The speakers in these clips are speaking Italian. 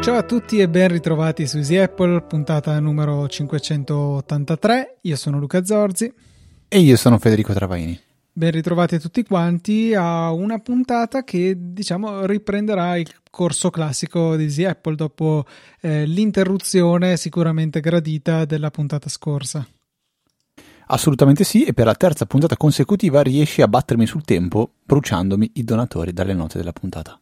Ciao a tutti e ben ritrovati su Easy Apple, puntata numero 583. Io sono Luca Zorzi. E io sono Federico Travaini. Ben ritrovati tutti quanti a una puntata che diciamo riprenderà il corso classico di Easy Apple dopo eh, l'interruzione sicuramente gradita della puntata scorsa. Assolutamente sì, e per la terza puntata consecutiva riesci a battermi sul tempo bruciandomi i donatori dalle note della puntata.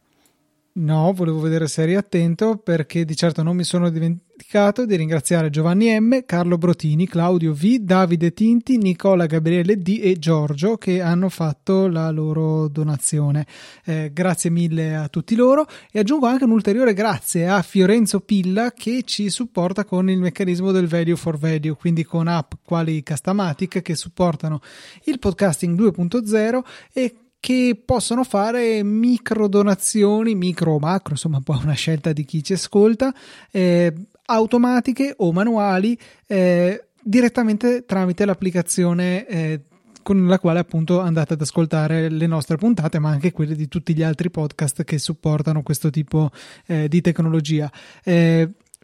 No, volevo vedere se eri attento perché di certo non mi sono dimenticato di ringraziare Giovanni M, Carlo Brotini, Claudio V, Davide Tinti, Nicola Gabriele D e Giorgio che hanno fatto la loro donazione. Eh, grazie mille a tutti loro e aggiungo anche un ulteriore grazie a Fiorenzo Pilla che ci supporta con il meccanismo del value for value, quindi con app quali Castamatic che supportano il podcasting 2.0 e che possono fare micro donazioni, micro o macro, insomma, un po' una scelta di chi ci ascolta, eh, automatiche o manuali eh, direttamente tramite l'applicazione. Eh, con la quale appunto andate ad ascoltare le nostre puntate, ma anche quelle di tutti gli altri podcast che supportano questo tipo eh, di tecnologia.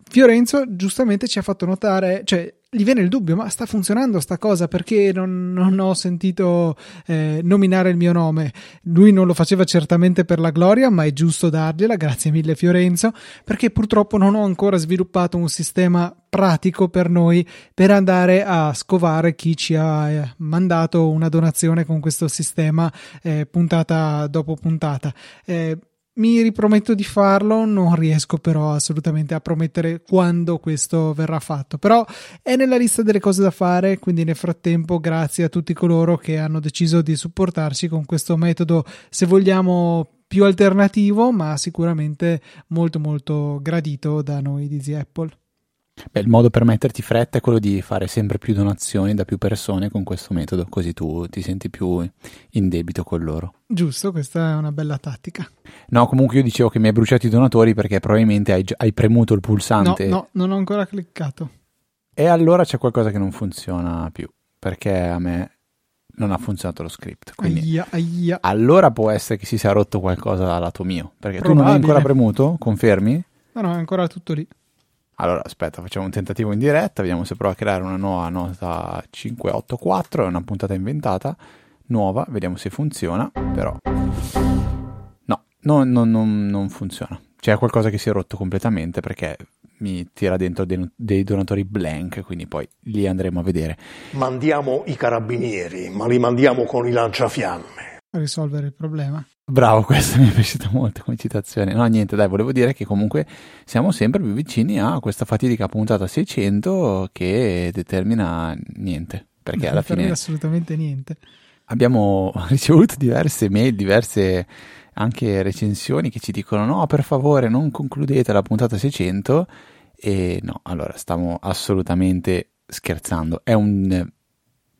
Fiorenzo giustamente ci ha fatto notare, cioè gli viene il dubbio, ma sta funzionando sta cosa perché non, non ho sentito eh, nominare il mio nome? Lui non lo faceva certamente per la gloria, ma è giusto dargliela, grazie mille Fiorenzo, perché purtroppo non ho ancora sviluppato un sistema pratico per noi per andare a scovare chi ci ha eh, mandato una donazione con questo sistema eh, puntata dopo puntata. Eh, mi riprometto di farlo, non riesco però assolutamente a promettere quando questo verrà fatto, però è nella lista delle cose da fare, quindi nel frattempo grazie a tutti coloro che hanno deciso di supportarci con questo metodo, se vogliamo più alternativo, ma sicuramente molto molto gradito da noi di The Apple. Beh, il modo per metterti fretta è quello di fare sempre più donazioni da più persone con questo metodo, così tu ti senti più in debito con loro. Giusto, questa è una bella tattica. No, comunque io dicevo che mi hai bruciato i donatori perché probabilmente hai, hai premuto il pulsante. No, no, non ho ancora cliccato. E allora c'è qualcosa che non funziona più, perché a me non ha funzionato lo script. Aia, aia. allora può essere che si sia rotto qualcosa dal lato mio, perché Probabile. tu non hai ancora premuto, confermi? No, no, è ancora tutto lì. Allora, aspetta, facciamo un tentativo in diretta, vediamo se provo a creare una nuova nota 584, è una puntata inventata, nuova, vediamo se funziona, però... No, no, no, no non funziona. C'è qualcosa che si è rotto completamente perché mi tira dentro dei, dei, donatori blank, quindi poi li andremo a vedere. Mandiamo i carabinieri, ma li mandiamo con i lanciafiamme. Risolvere il problema. Bravo, questa mi è piaciuta molto come citazione. No, niente, dai, volevo dire che comunque siamo sempre più vicini a questa fatidica puntata 600 che determina niente. Perché alla fine... assolutamente niente. Abbiamo ricevuto diverse mail, diverse anche recensioni che ci dicono no, per favore non concludete la puntata 600 e no, allora stiamo assolutamente scherzando. È un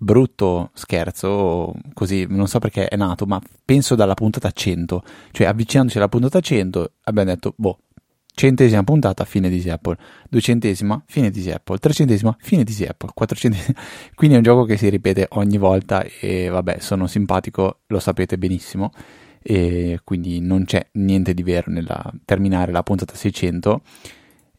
brutto scherzo, così non so perché è nato, ma penso dalla puntata 100, cioè avvicinandoci alla puntata 100 abbiamo detto, boh, centesima puntata, fine di Apple, duecentesima, fine di Apple, trecentesima, fine di Apple, quattrocentesima, quindi è un gioco che si ripete ogni volta e vabbè, sono simpatico, lo sapete benissimo, e quindi non c'è niente di vero nel terminare la puntata 600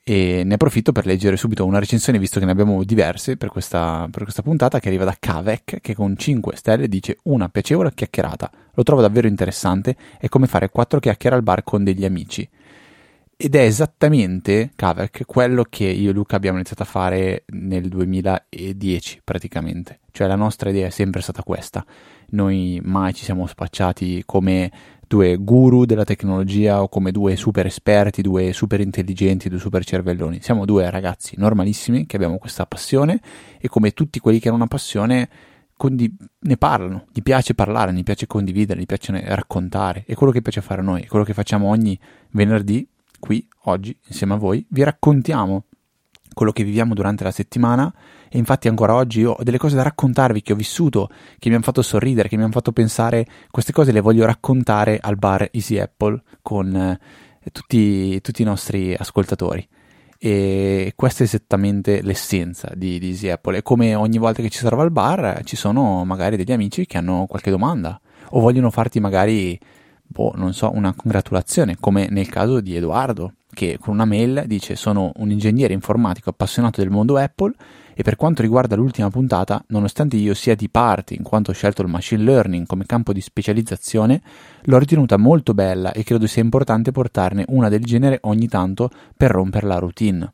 e ne approfitto per leggere subito una recensione visto che ne abbiamo diverse per questa, per questa puntata che arriva da Kavek che con 5 stelle dice una piacevole chiacchierata. Lo trovo davvero interessante è come fare quattro chiacchiere al bar con degli amici. Ed è esattamente Kavek quello che io e Luca abbiamo iniziato a fare nel 2010 praticamente. Cioè la nostra idea è sempre stata questa. Noi mai ci siamo spacciati come due guru della tecnologia o come due super esperti, due super intelligenti, due super cervelloni. Siamo due ragazzi normalissimi che abbiamo questa passione e come tutti quelli che hanno una passione condi- ne parlano, gli piace parlare, gli piace condividere, gli piace raccontare. È quello che piace fare a noi, è quello che facciamo ogni venerdì qui, oggi, insieme a voi. Vi raccontiamo quello che viviamo durante la settimana e infatti ancora oggi ho delle cose da raccontarvi che ho vissuto, che mi hanno fatto sorridere, che mi hanno fatto pensare, queste cose le voglio raccontare al bar Easy Apple con eh, tutti, tutti, i nostri ascoltatori. E questa è esattamente l'essenza di, di Easy Apple. E come ogni volta che ci trova al bar, ci sono magari degli amici che hanno qualche domanda o vogliono farti magari, boh, non so, una congratulazione, come nel caso di Edoardo, che con una mail dice sono un ingegnere informatico appassionato del mondo Apple e per quanto riguarda l'ultima puntata, nonostante io sia di parte in quanto ho scelto il machine learning come campo di specializzazione, l'ho ritenuta molto bella e credo sia importante portarne una del genere ogni tanto per rompere la routine.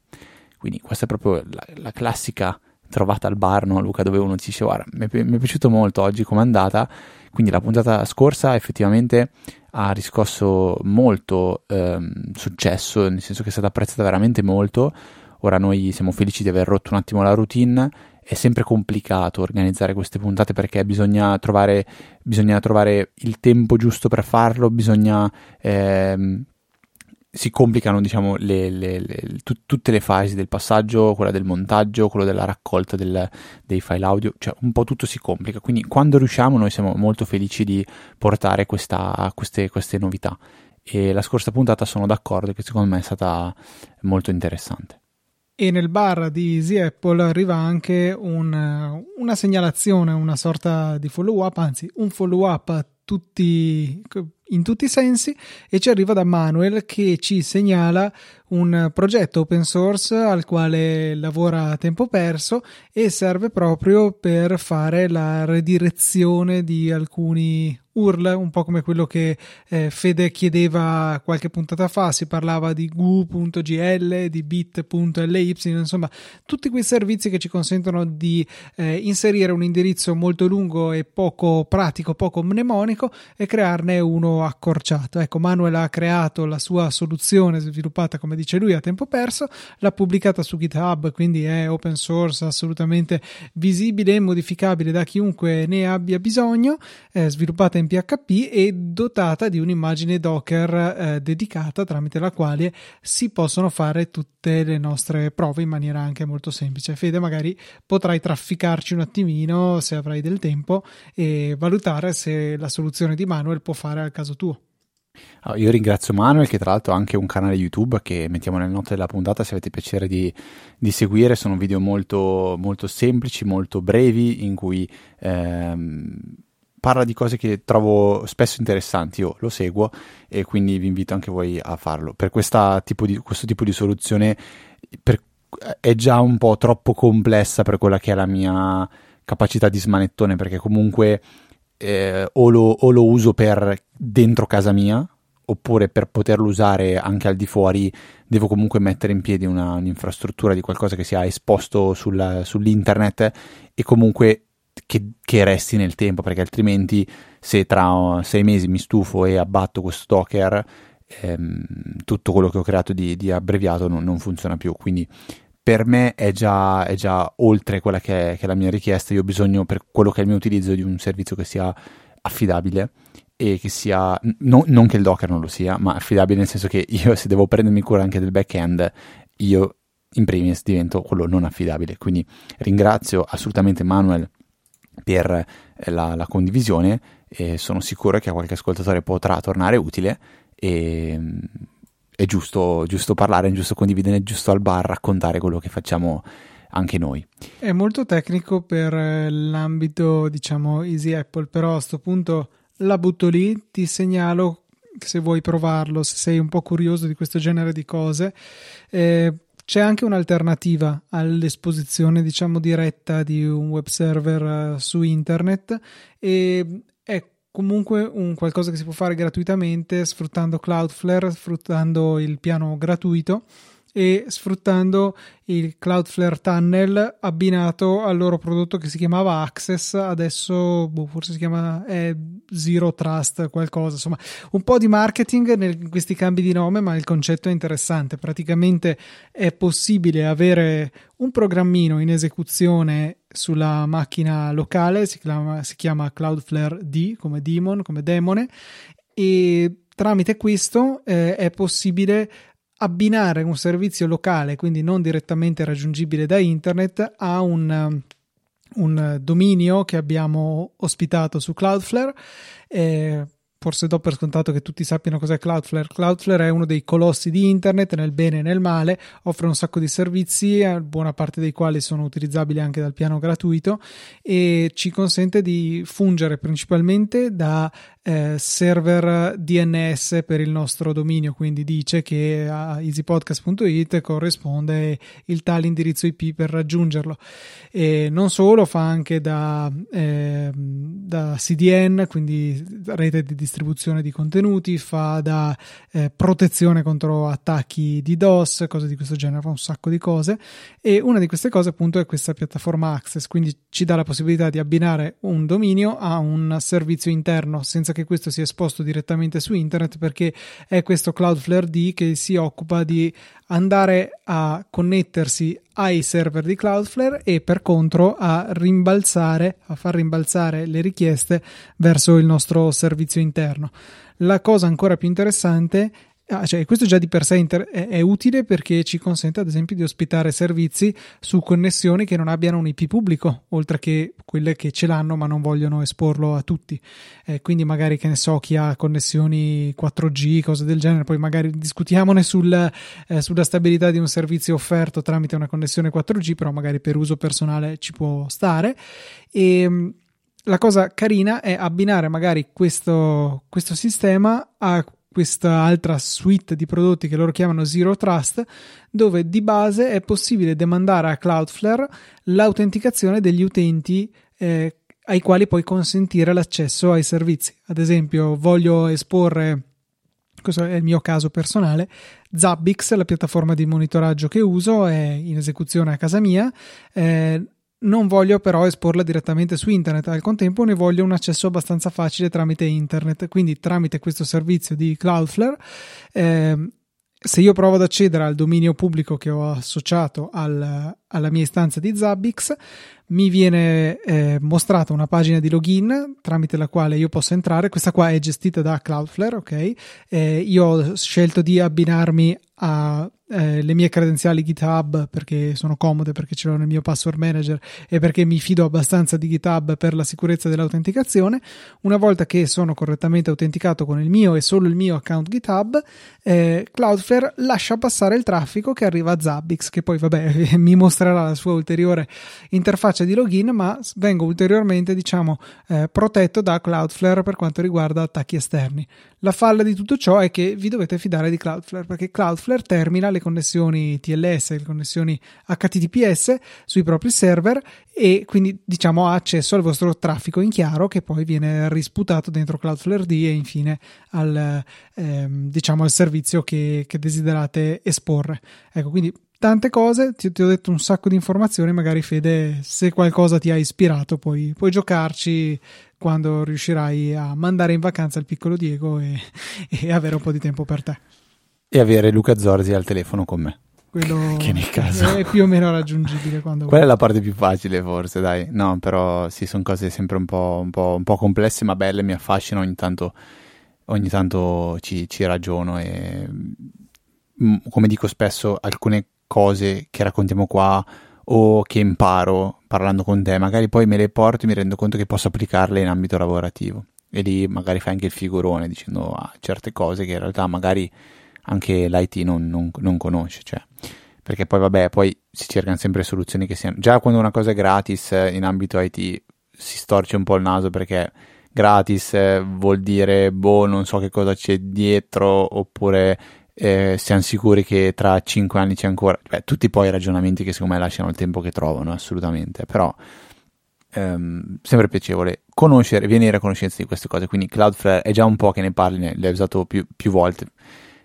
Quindi questa è proprio la, la classica trovata al bar, no, Luca, dove uno dice guarda, mi è, mi è piaciuto molto oggi come è andata, quindi la puntata scorsa effettivamente ha riscosso molto ehm, successo, nel senso che è stata apprezzata veramente molto, ora noi siamo felici di aver rotto un attimo la routine, è sempre complicato organizzare queste puntate perché bisogna trovare, bisogna trovare il tempo giusto per farlo, bisogna ehm, si complicano diciamo, le, le, le, t- tutte le fasi del passaggio, quella del montaggio, quello della raccolta del, dei file audio, cioè un po' tutto si complica. Quindi quando riusciamo noi siamo molto felici di portare questa, queste, queste novità. E la scorsa puntata sono d'accordo che secondo me è stata molto interessante. E nel bar di Easy Apple arriva anche un, una segnalazione, una sorta di follow up, anzi un follow up a tutti in tutti i sensi e ci arriva da Manuel che ci segnala un progetto open source al quale lavora a tempo perso e serve proprio per fare la redirezione di alcuni URL, un po' come quello che eh, Fede chiedeva qualche puntata fa, si parlava di gu.gl, di bit.ly, insomma tutti quei servizi che ci consentono di eh, inserire un indirizzo molto lungo e poco pratico, poco mnemonico e crearne uno accorciato. Ecco, Manuel ha creato la sua soluzione sviluppata, come dice lui, a tempo perso, l'ha pubblicata su GitHub, quindi è open source, assolutamente visibile e modificabile da chiunque ne abbia bisogno, è sviluppata in PHP e dotata di un'immagine Docker eh, dedicata tramite la quale si possono fare tutte le nostre prove in maniera anche molto semplice. Fede, magari potrai trafficarci un attimino se avrai del tempo e valutare se la soluzione di Manuel può fare al caso tuo. Io ringrazio Manuel che tra l'altro ha anche un canale YouTube che mettiamo nelle note della puntata se avete piacere di, di seguire, sono video molto, molto, semplici, molto brevi in cui ehm, parla di cose che trovo spesso interessanti, io lo seguo e quindi vi invito anche voi a farlo. Per tipo di, questo tipo di soluzione per, è già un po' troppo complessa per quella che è la mia capacità di smanettone perché comunque eh, o, lo, o, lo, uso per dentro casa mia oppure per poterlo usare anche al di fuori devo comunque mettere in piedi una, un'infrastruttura di qualcosa che sia esposto sul, sull'internet e comunque che, che, resti nel tempo, perché altrimenti se tra sei mesi mi stufo e abbatto questo Docker, ehm, tutto quello che ho creato di, di abbreviato non, non, funziona più. Quindi per me è già, è già oltre quella che è, che è, la mia richiesta. Io ho bisogno, per quello che è il mio utilizzo, di un servizio che sia affidabile e che sia, no, non che il Docker non lo sia, ma affidabile nel senso che io se devo prendermi cura anche del back-end, io in primis divento quello non affidabile. Quindi ringrazio assolutamente Manuel per eh, la, la condivisione e sono sicuro che a qualche ascoltatore potrà tornare utile e è giusto, giusto parlare, è giusto condividere, è giusto al bar raccontare quello che facciamo anche noi. È molto tecnico per eh, l'ambito, diciamo, Easy Apple, però a questo punto la butto lì, ti segnalo se vuoi provarlo, se sei un po' curioso di questo genere di cose. Eh, c'è anche un'alternativa all'esposizione, diciamo, diretta di un web server uh, su internet e è comunque un qualcosa che si può fare gratuitamente sfruttando Cloudflare, sfruttando il piano gratuito e sfruttando il Cloudflare Tunnel abbinato al loro prodotto che si chiamava Access, adesso boh, forse si chiama eh, Zero Trust, qualcosa, insomma, un po' di marketing in questi cambi di nome, ma il concetto è interessante. Praticamente è possibile avere un programmino in esecuzione sulla macchina locale, si chiama, si chiama Cloudflare D come Demon, come demone, e tramite questo eh, è possibile abbinare un servizio locale, quindi non direttamente raggiungibile da internet, a un, un dominio che abbiamo ospitato su Cloudflare. Eh, forse do per scontato che tutti sappiano cos'è Cloudflare. Cloudflare è uno dei colossi di internet nel bene e nel male, offre un sacco di servizi, eh, buona parte dei quali sono utilizzabili anche dal piano gratuito e ci consente di fungere principalmente da eh, server DNS per il nostro dominio, quindi dice che a easypodcast.it corrisponde il tale indirizzo IP per raggiungerlo. E non solo, fa anche da, eh, da CDN, quindi rete di distribuzione di contenuti, fa da eh, protezione contro attacchi di DOS, cose di questo genere, fa un sacco di cose e una di queste cose appunto è questa piattaforma Access, quindi ci dà la possibilità di abbinare un dominio a un servizio interno senza che questo sia esposto direttamente su internet perché è questo Cloudflare D che si occupa di andare a connettersi ai server di Cloudflare e per contro a rimbalzare, a far rimbalzare le richieste verso il nostro servizio interno. La cosa ancora più interessante Ah, cioè, questo già di per sé inter- è, è, utile perché ci consente ad esempio di ospitare servizi su connessioni che non abbiano un IP pubblico, oltre che quelle che ce l'hanno ma non vogliono esporlo a tutti. Eh, quindi magari che ne so chi ha connessioni 4G, cose del genere, poi magari discutiamone sul, eh, sulla stabilità di un servizio offerto tramite una connessione 4G, però magari per uso personale ci può stare. E ehm, la cosa carina è abbinare magari questo, questo sistema a questa altra suite di prodotti che loro chiamano Zero Trust, dove di base è possibile demandare a Cloudflare l'autenticazione degli utenti eh, ai quali puoi consentire l'accesso ai servizi. Ad esempio, voglio esporre questo è il mio caso personale, Zabbix, la piattaforma di monitoraggio che uso, è in esecuzione a casa mia. Eh, non voglio però esporla direttamente su internet, al contempo ne voglio un accesso abbastanza facile tramite internet, quindi tramite questo servizio di Cloudflare. Eh, se io provo ad accedere al dominio pubblico che ho associato al, alla mia istanza di Zabbix, mi viene eh, mostrata una pagina di login tramite la quale io posso entrare. Questa qua è gestita da Cloudflare, ok? Eh, io ho scelto di abbinarmi a eh, mie credenziali GitHub perché sono comode, perché ce l'ho nel mio password manager e perché mi fido abbastanza di GitHub per la sicurezza dell'autenticazione. Una volta che sono correttamente autenticato con il mio e solo il mio account GitHub, eh, Cloudflare lascia passare il traffico che arriva a Zabbix, che poi vabbè mi mostrerà la sua ulteriore interfaccia di login, ma vengo ulteriormente diciamo eh, protetto da Cloudflare per quanto riguarda attacchi esterni. La falla di tutto ciò è che vi dovete fidare di Cloudflare perché Cloudflare termina le connessioni TLS, le connessioni HTTPS sui propri server e quindi diciamo ha accesso al vostro traffico in chiaro che poi viene risputato dentro Cloudflare D e infine al, ehm, diciamo, al servizio che, che desiderate esporre. Ecco, quindi tante cose, ti, ti, ho detto un sacco di informazioni, magari Fede, se qualcosa ti ha ispirato, puoi, puoi giocarci quando riuscirai a mandare in vacanza il piccolo Diego e, e, avere un po' di tempo per te. E avere Luca Zorzi al telefono con me. Quello che nel caso è più o meno raggiungibile quando Quella vuoi. è la parte più facile forse, dai. No, però sì, sono cose sempre un po', un po', un po complesse ma belle, mi affascinano, ogni tanto, ogni tanto ci, ci ragiono e mm, come dico spesso alcune cose che raccontiamo qua o che imparo parlando con te, magari poi me le porto e mi rendo conto che posso applicarle in ambito lavorativo. E lì magari fai anche il figurone dicendo ah, certe cose che in realtà magari anche l'IT non, non, non conosce. Cioè. Perché poi vabbè, poi si cercano sempre soluzioni che siano... Già quando una cosa è gratis in ambito IT si storce un po' il naso perché gratis vuol dire boh non so che cosa c'è dietro oppure eh, siamo sicuri che tra cinque anni c'è ancora, beh, tutti poi i ragionamenti che secondo me lasciano il tempo che trovano, assolutamente, però ehm, sempre piacevole conoscere, venire a conoscenza di queste cose, quindi Cloudflare è già un po' che ne parli, ne, l'hai usato più, più volte,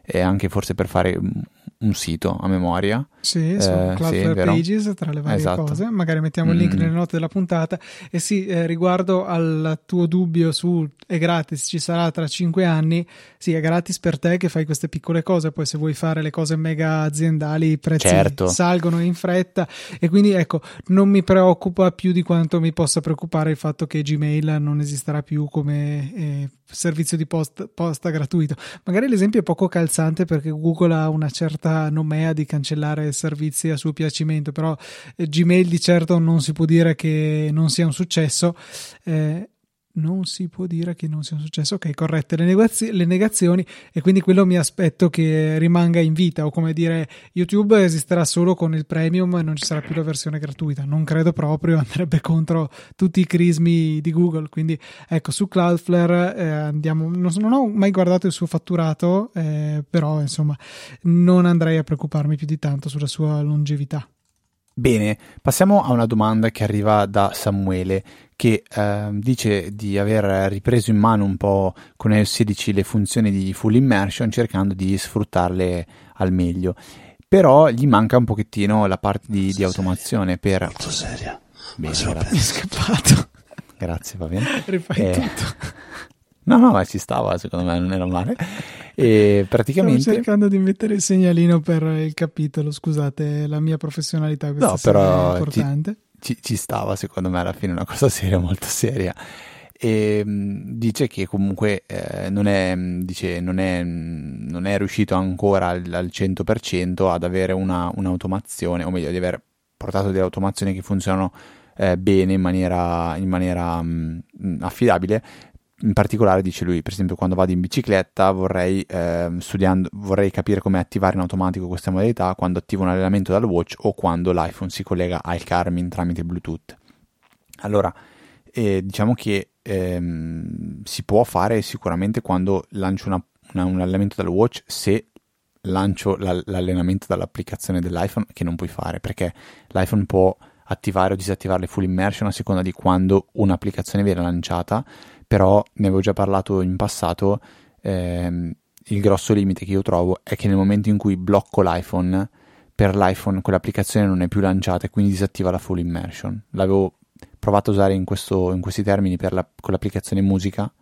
e anche forse per fare un sito a memoria. Sì, su eh, Cloudflare sì, Pages tra le varie esatto. cose. Magari mettiamo il link mm. nelle note della puntata. E sì, eh, riguardo al tuo dubbio su è gratis, ci sarà tra cinque anni. Sì, è gratis per te che fai queste piccole cose. Poi, se vuoi fare le cose mega aziendali, i prezzi certo. salgono in fretta. E quindi, ecco, non mi preoccupa più di quanto mi possa preoccupare il fatto che Gmail non esisterà più come eh, servizio di post, posta gratuito. Magari l'esempio è poco calzante perché Google ha una certa nomea di cancellare servizi a suo piacimento, però eh, Gmail di certo non si può dire che non sia un successo. Eh, non si può dire che non sia successo. Ok, corrette le, negazio- le, negazioni e quindi quello mi aspetto che rimanga in vita o come dire YouTube esisterà solo con il premium e non ci sarà più la versione gratuita. Non credo proprio, andrebbe contro tutti i crismi di Google. Quindi ecco, su Cloudflare eh, andiamo, non, non, ho mai guardato il suo fatturato, eh, però insomma non andrei a preoccuparmi più di tanto sulla sua longevità. Bene, passiamo a una domanda che arriva da Samuele che eh, dice di aver ripreso in mano un po' con iOS 16 le funzioni di full immersion cercando di sfruttarle al meglio. Però gli manca un pochettino la parte di, di automazione per... Molto seria. Bene, Mi è grazie. scappato. grazie, va bene. Rifai Eh, tutto. No, no, ma ci stava, secondo me non era male. E Stavo praticamente... cercando di mettere il segnalino per il capitolo, scusate, la mia professionalità questa No, però è importante. Ci, ci stava, secondo me, alla fine una cosa seria, molto seria. E mh, dice che comunque eh, non, è, dice, non, è, non è riuscito ancora al, al 100% ad avere una, un'automazione, o meglio, di aver portato delle automazioni che funzionano eh, bene in maniera, in maniera mh, mh, affidabile. In particolare, dice lui, per esempio, quando vado in bicicletta vorrei, ehm, studiando, vorrei capire come attivare in automatico questa modalità quando attivo un allenamento dal watch o quando l'iPhone si collega al Garmin tramite Bluetooth. Allora, eh, diciamo che ehm, si può fare sicuramente quando lancio una- una- un allenamento dal watch se lancio la- l'allenamento dall'applicazione dell'iPhone che non puoi fare perché l'iPhone può attivare o disattivare le full immersion a seconda di quando un'applicazione viene lanciata però ne avevo già parlato in passato ehm, il grosso limite che io trovo è che nel momento in cui blocco l'iPhone per l'iPhone quell'applicazione non è più lanciata e quindi disattiva la full immersion. L'avevo provato a usare in, questo- in questi termini la- con l'applicazione musica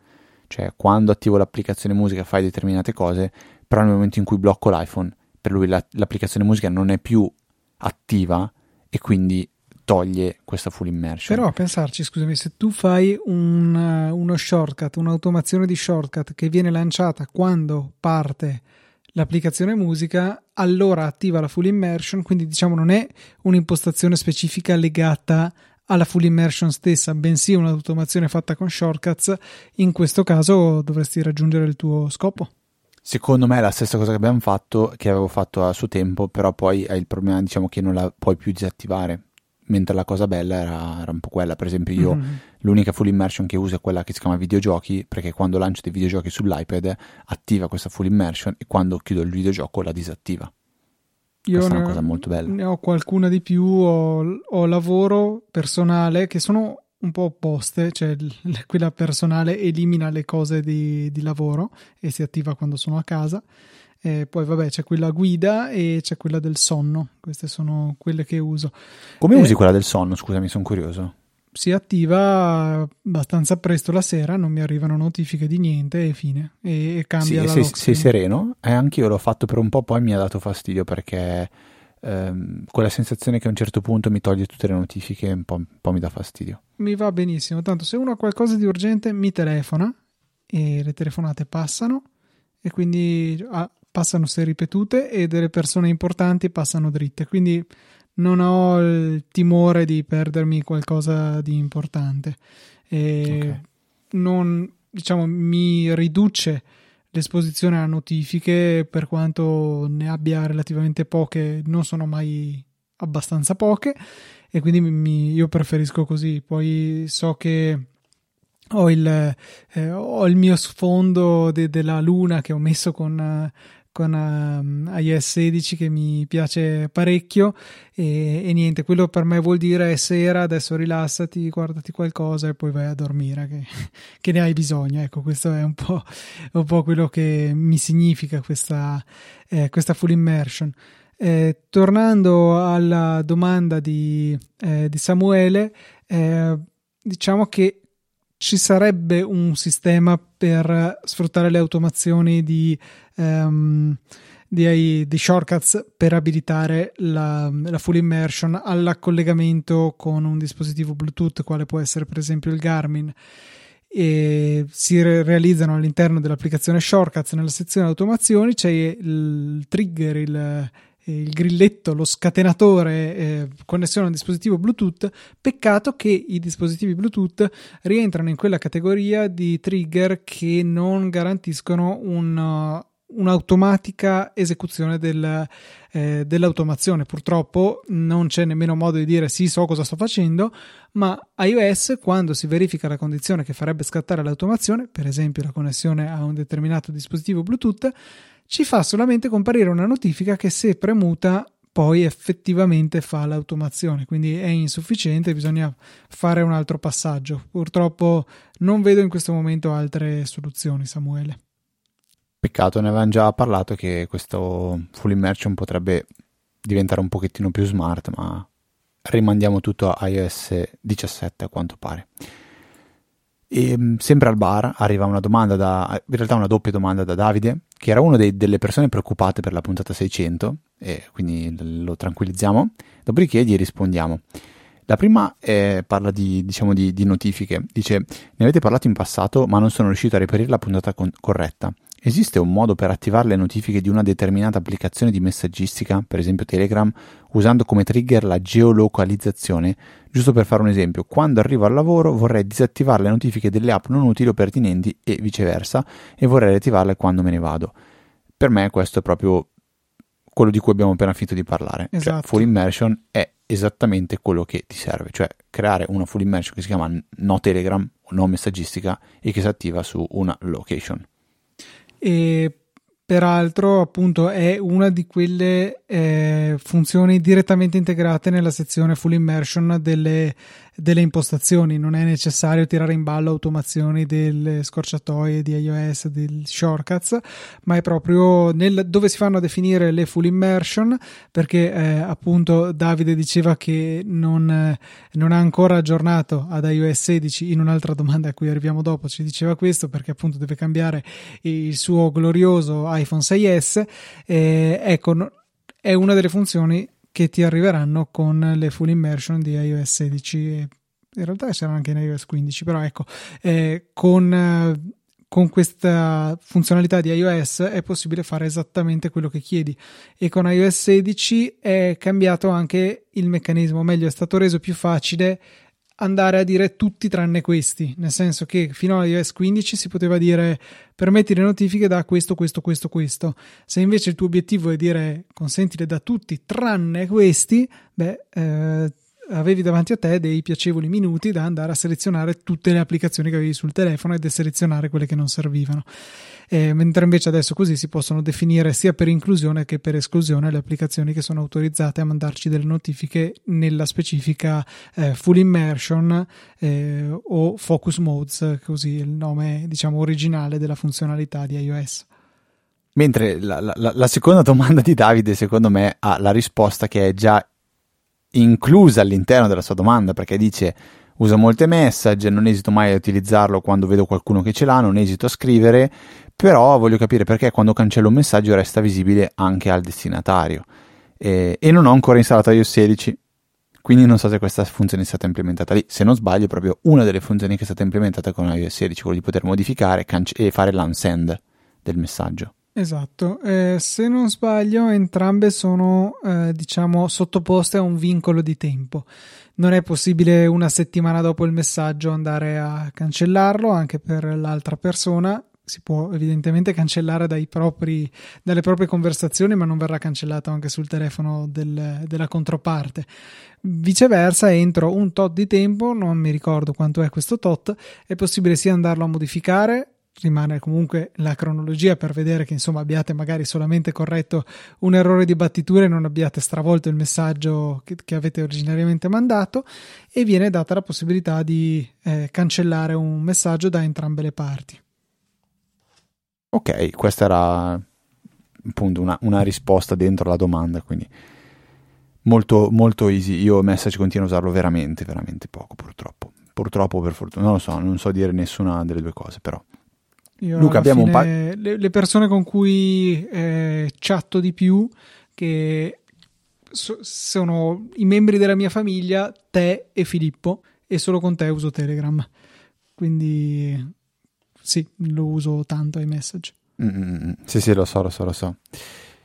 cioè quando attivo l'applicazione musica fai determinate cose però nel momento in cui blocco l'iPhone per lui la- l'applicazione musica non è più attiva e quindi toglie questa full immersion Però a pensarci, scusami, se tu fai un, eh, uno shortcut, un'automazione di shortcut che viene lanciata quando parte l'applicazione musica, allora attiva la full immersion, quindi diciamo non è un'impostazione specifica legata alla full immersion stessa, bensì un'automazione fatta con shortcuts, in questo caso dovresti raggiungere il tuo scopo. Secondo me è la stessa cosa che abbiamo fatto, che avevo fatto a suo tempo, però poi è il problema, diciamo, che non la puoi più disattivare. Mentre la cosa bella era, era un po' quella, per esempio io Mhm. l'unica full immersion che uso è quella che si chiama videogiochi, perché quando lancio dei videogiochi sull'iPad attiva questa full immersion e quando chiudo il videogioco la disattiva. Io Questa è una cosa molto bella. Ne ho qualcuna di più, ho, ho lavoro personale che sono un po' opposte, cioè quella personale elimina le cose di, di lavoro e si attiva quando sono a casa. E poi vabbè c'è quella guida e c'è quella del sonno, queste sono quelle che uso. Come Eh, usi quella del sonno? Scusami, sono curioso. Si attiva abbastanza presto la sera, non mi arrivano notifiche di niente e fine. E, e Sì, cambia la sei, sei sereno? E anche io l'ho fatto per un po', poi mi ha dato fastidio perché ehm, quella sensazione che a un certo punto mi toglie tutte le notifiche un po', un po' mi dà fastidio. mi va benissimo. Tanto se uno ha qualcosa di urgente mi telefona e le telefonate passano e quindi ah, passano se ripetute e delle persone importanti passano dritte. Quindi non ho il timore di perdermi qualcosa di importante. E Ok. non, diciamo, mi riduce l'esposizione a notifiche per quanto ne abbia relativamente poche, non sono mai abbastanza poche e quindi mi- mi- io preferisco così. Poi so che ho il, eh, ho il mio sfondo de- della luna che ho messo con, eh, con ehm, iOS 16 che mi piace parecchio e, e niente, quello per me vuol dire è sera, adesso rilassati, guardati qualcosa e poi vai a dormire che, che ne hai bisogno. Ecco, questo è un po', un po' quello che mi significa questa, eh, questa full immersion. Eh, tornando alla domanda di, eh, di Samuele, eh, diciamo che ci sarebbe un sistema per sfruttare le automazioni di, ehm, di, di shortcuts per abilitare la, la full immersion al collegamento con un dispositivo Bluetooth, quale può essere per esempio il Garmin. E si re- realizzano all'interno dell'applicazione Shortcuts nella sezione automazioni c'è il trigger, il, il grilletto, lo scatenatore, eh, connessione a un dispositivo Bluetooth. Peccato che i dispositivi Bluetooth rientrano in quella categoria di trigger che non garantiscono un, uh, un'automatica esecuzione del, eh, dell'automazione. Purtroppo non c'è nemmeno modo di dire sì, so cosa sto facendo, ma iOS, quando si verifica la condizione che farebbe scattare l'automazione, per esempio la connessione a un determinato dispositivo Bluetooth, ci fa solamente comparire una notifica che se premuta poi effettivamente fa l'automazione, quindi è insufficiente, bisogna fare un altro passaggio. Purtroppo non vedo in questo momento altre soluzioni, Samuele. Peccato, ne avevamo già parlato che questo full immersion potrebbe diventare un pochettino più smart, ma rimandiamo tutto a iOS 17 a quanto pare. E, ehm, sempre al bar arriva una domanda da, in realtà una doppia domanda da Davide, che era una delle persone preoccupate per la puntata 600, e quindi lo tranquillizziamo, dopodiché gli rispondiamo. La prima è, parla di, diciamo, di, di, notifiche, dice ne avete parlato in passato ma non sono riuscito a reperire la puntata con- corretta. Esiste un modo per attivare le notifiche di una determinata applicazione di messaggistica, per esempio Telegram, usando come trigger la geolocalizzazione? Giusto per fare un esempio, quando arrivo al lavoro vorrei disattivare le notifiche delle app non utili o pertinenti e viceversa e vorrei riattivarle quando me ne vado. Per me questo è proprio quello di cui abbiamo appena finito di parlare. Cioè, esatto. Cioè, full immersion è esattamente quello che ti serve, cioè creare una full immersion che si chiama no Telegram o no messaggistica e che si attiva su una location e peraltro appunto è una di quelle eh, funzioni direttamente integrate nella sezione full immersion delle delle impostazioni, non è necessario tirare in ballo automazioni delle scorciatoie di iOS, dei shortcuts, ma è proprio nel, dove si fanno a definire le full immersion, perché eh, appunto Davide diceva che non, non, ha ancora aggiornato ad iOS 16, in un'altra domanda a cui arriviamo dopo. Ci diceva questo, perché appunto deve cambiare il suo glorioso iPhone 6S, eh, ecco, è una delle funzioni che ti arriveranno con le full immersion di iOS 16 e in realtà c'erano anche in iOS 15 però ecco eh, con, eh, con questa funzionalità di iOS è possibile fare esattamente quello che chiedi. E con iOS 16 è cambiato anche il meccanismo. Meglio è stato reso più facile andare a dire tutti tranne questi, nel senso che fino a iOS 15 si poteva dire permetti le notifiche da questo, questo, questo, questo. Se invece il tuo obiettivo è dire consentile da tutti tranne questi, beh, eh, avevi davanti a te dei piacevoli minuti da andare a selezionare tutte le applicazioni che avevi sul telefono e deselezionare quelle che non servivano. Eh, mentre invece adesso così si possono definire sia per inclusione che per esclusione le applicazioni che sono autorizzate a mandarci delle notifiche nella specifica eh, full immersion eh, o focus modes, così il nome diciamo originale della funzionalità di iOS. Mentre la, la, la, seconda domanda di Davide, secondo me, ha la risposta che è già inclusa all'interno della sua domanda perché dice uso molte message, non esito mai a utilizzarlo quando vedo qualcuno che ce l'ha, non esito a scrivere, però voglio capire perché quando cancello un messaggio resta visibile anche al destinatario. E, e non ho ancora installato iOS 16, quindi non so se questa funzione è stata implementata lì. Se non sbaglio, è proprio una delle funzioni che è stata implementata con iOS 16, quello di poter modificare cance- e fare l'unsend del messaggio. Esatto, eh, se non sbaglio entrambe sono eh, diciamo sottoposte a un vincolo di tempo. Non è possibile una settimana dopo il messaggio andare a cancellarlo anche per l'altra persona. Si può evidentemente cancellare propri, dalle proprie conversazioni, ma non verrà cancellato anche sul telefono del, della controparte. Viceversa, entro un tot di tempo, non mi ricordo quanto è questo tot, è possibile sia andarlo a modificare rimane comunque la cronologia per vedere che insomma abbiate magari solamente corretto un errore di battitura e non abbiate stravolto il messaggio che, che avete originariamente mandato e viene data la possibilità di eh, cancellare un messaggio da entrambe le parti. Ok, questa era appunto una, una risposta dentro la domanda, quindi molto, molto easy. Io Message continuo a usarlo veramente, veramente poco purtroppo. Purtroppo per fortuna, non lo so, non so dire nessuna delle due cose, però io Luca, abbiamo un po'. Le, le, persone con cui eh, chatto di più, che so, sono i membri della mia famiglia, te e Filippo, e solo con te uso Telegram. Quindi sì, lo uso tanto ai message. Mm-hmm. Sì, sì, lo so, lo so, lo so.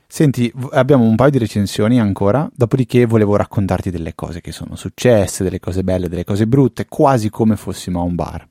Senti, abbiamo un paio di recensioni ancora, dopodiché volevo raccontarti delle cose che sono successe, delle cose belle, delle cose brutte, quasi come fossimo a un bar.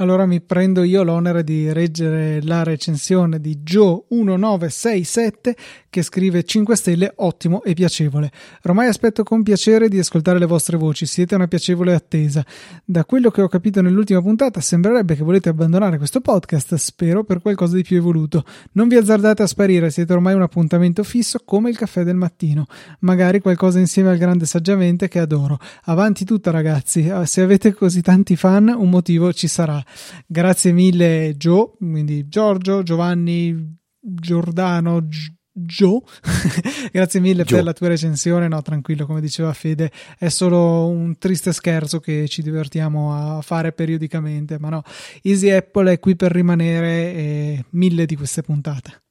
Allora mi prendo io l'onere di reggere la recensione di Joe1967 che scrive 5 stelle ottimo e piacevole. Ormai aspetto con piacere di ascoltare le vostre voci, siete una piacevole attesa. Da quello che ho capito nell'ultima puntata sembrerebbe che volete abbandonare questo podcast, spero per qualcosa di più evoluto. Non vi azzardate a sparire, siete ormai un appuntamento fisso come il caffè del mattino. Magari qualcosa insieme al grande saggiamente che adoro. Avanti tutta ragazzi, se avete così tanti fan un motivo ci sarà. Grazie mille Joe, quindi Giorgio, Giovanni, Giordano, Joe, grazie mille Joe. per la tua recensione. No, tranquillo, come diceva Fede, è solo un triste scherzo che ci divertiamo a fare periodicamente. Ma no, Easy Apple è qui per rimanere e mille di queste puntate.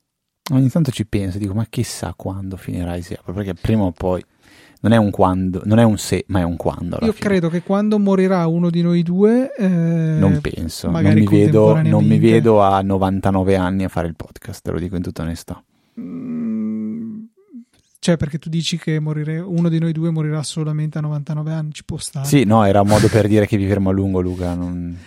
Ogni tanto ci penso, dico, ma chissà quando finirà Easy Apple, perché prima o poi non è un quando, non è un se, ma è un quando. Io fine. credo che quando morirà uno di noi due, eh, non penso, non mi, vedo, non mi, vedo, a 99 anni a fare il podcast, te lo dico in tutta onestà. Mm, cioè, perché tu dici che morire, uno di noi due morirà solamente a 99 anni, ci può stare. Sì, no, era un modo per dire che vivremo a lungo, Luca. Non...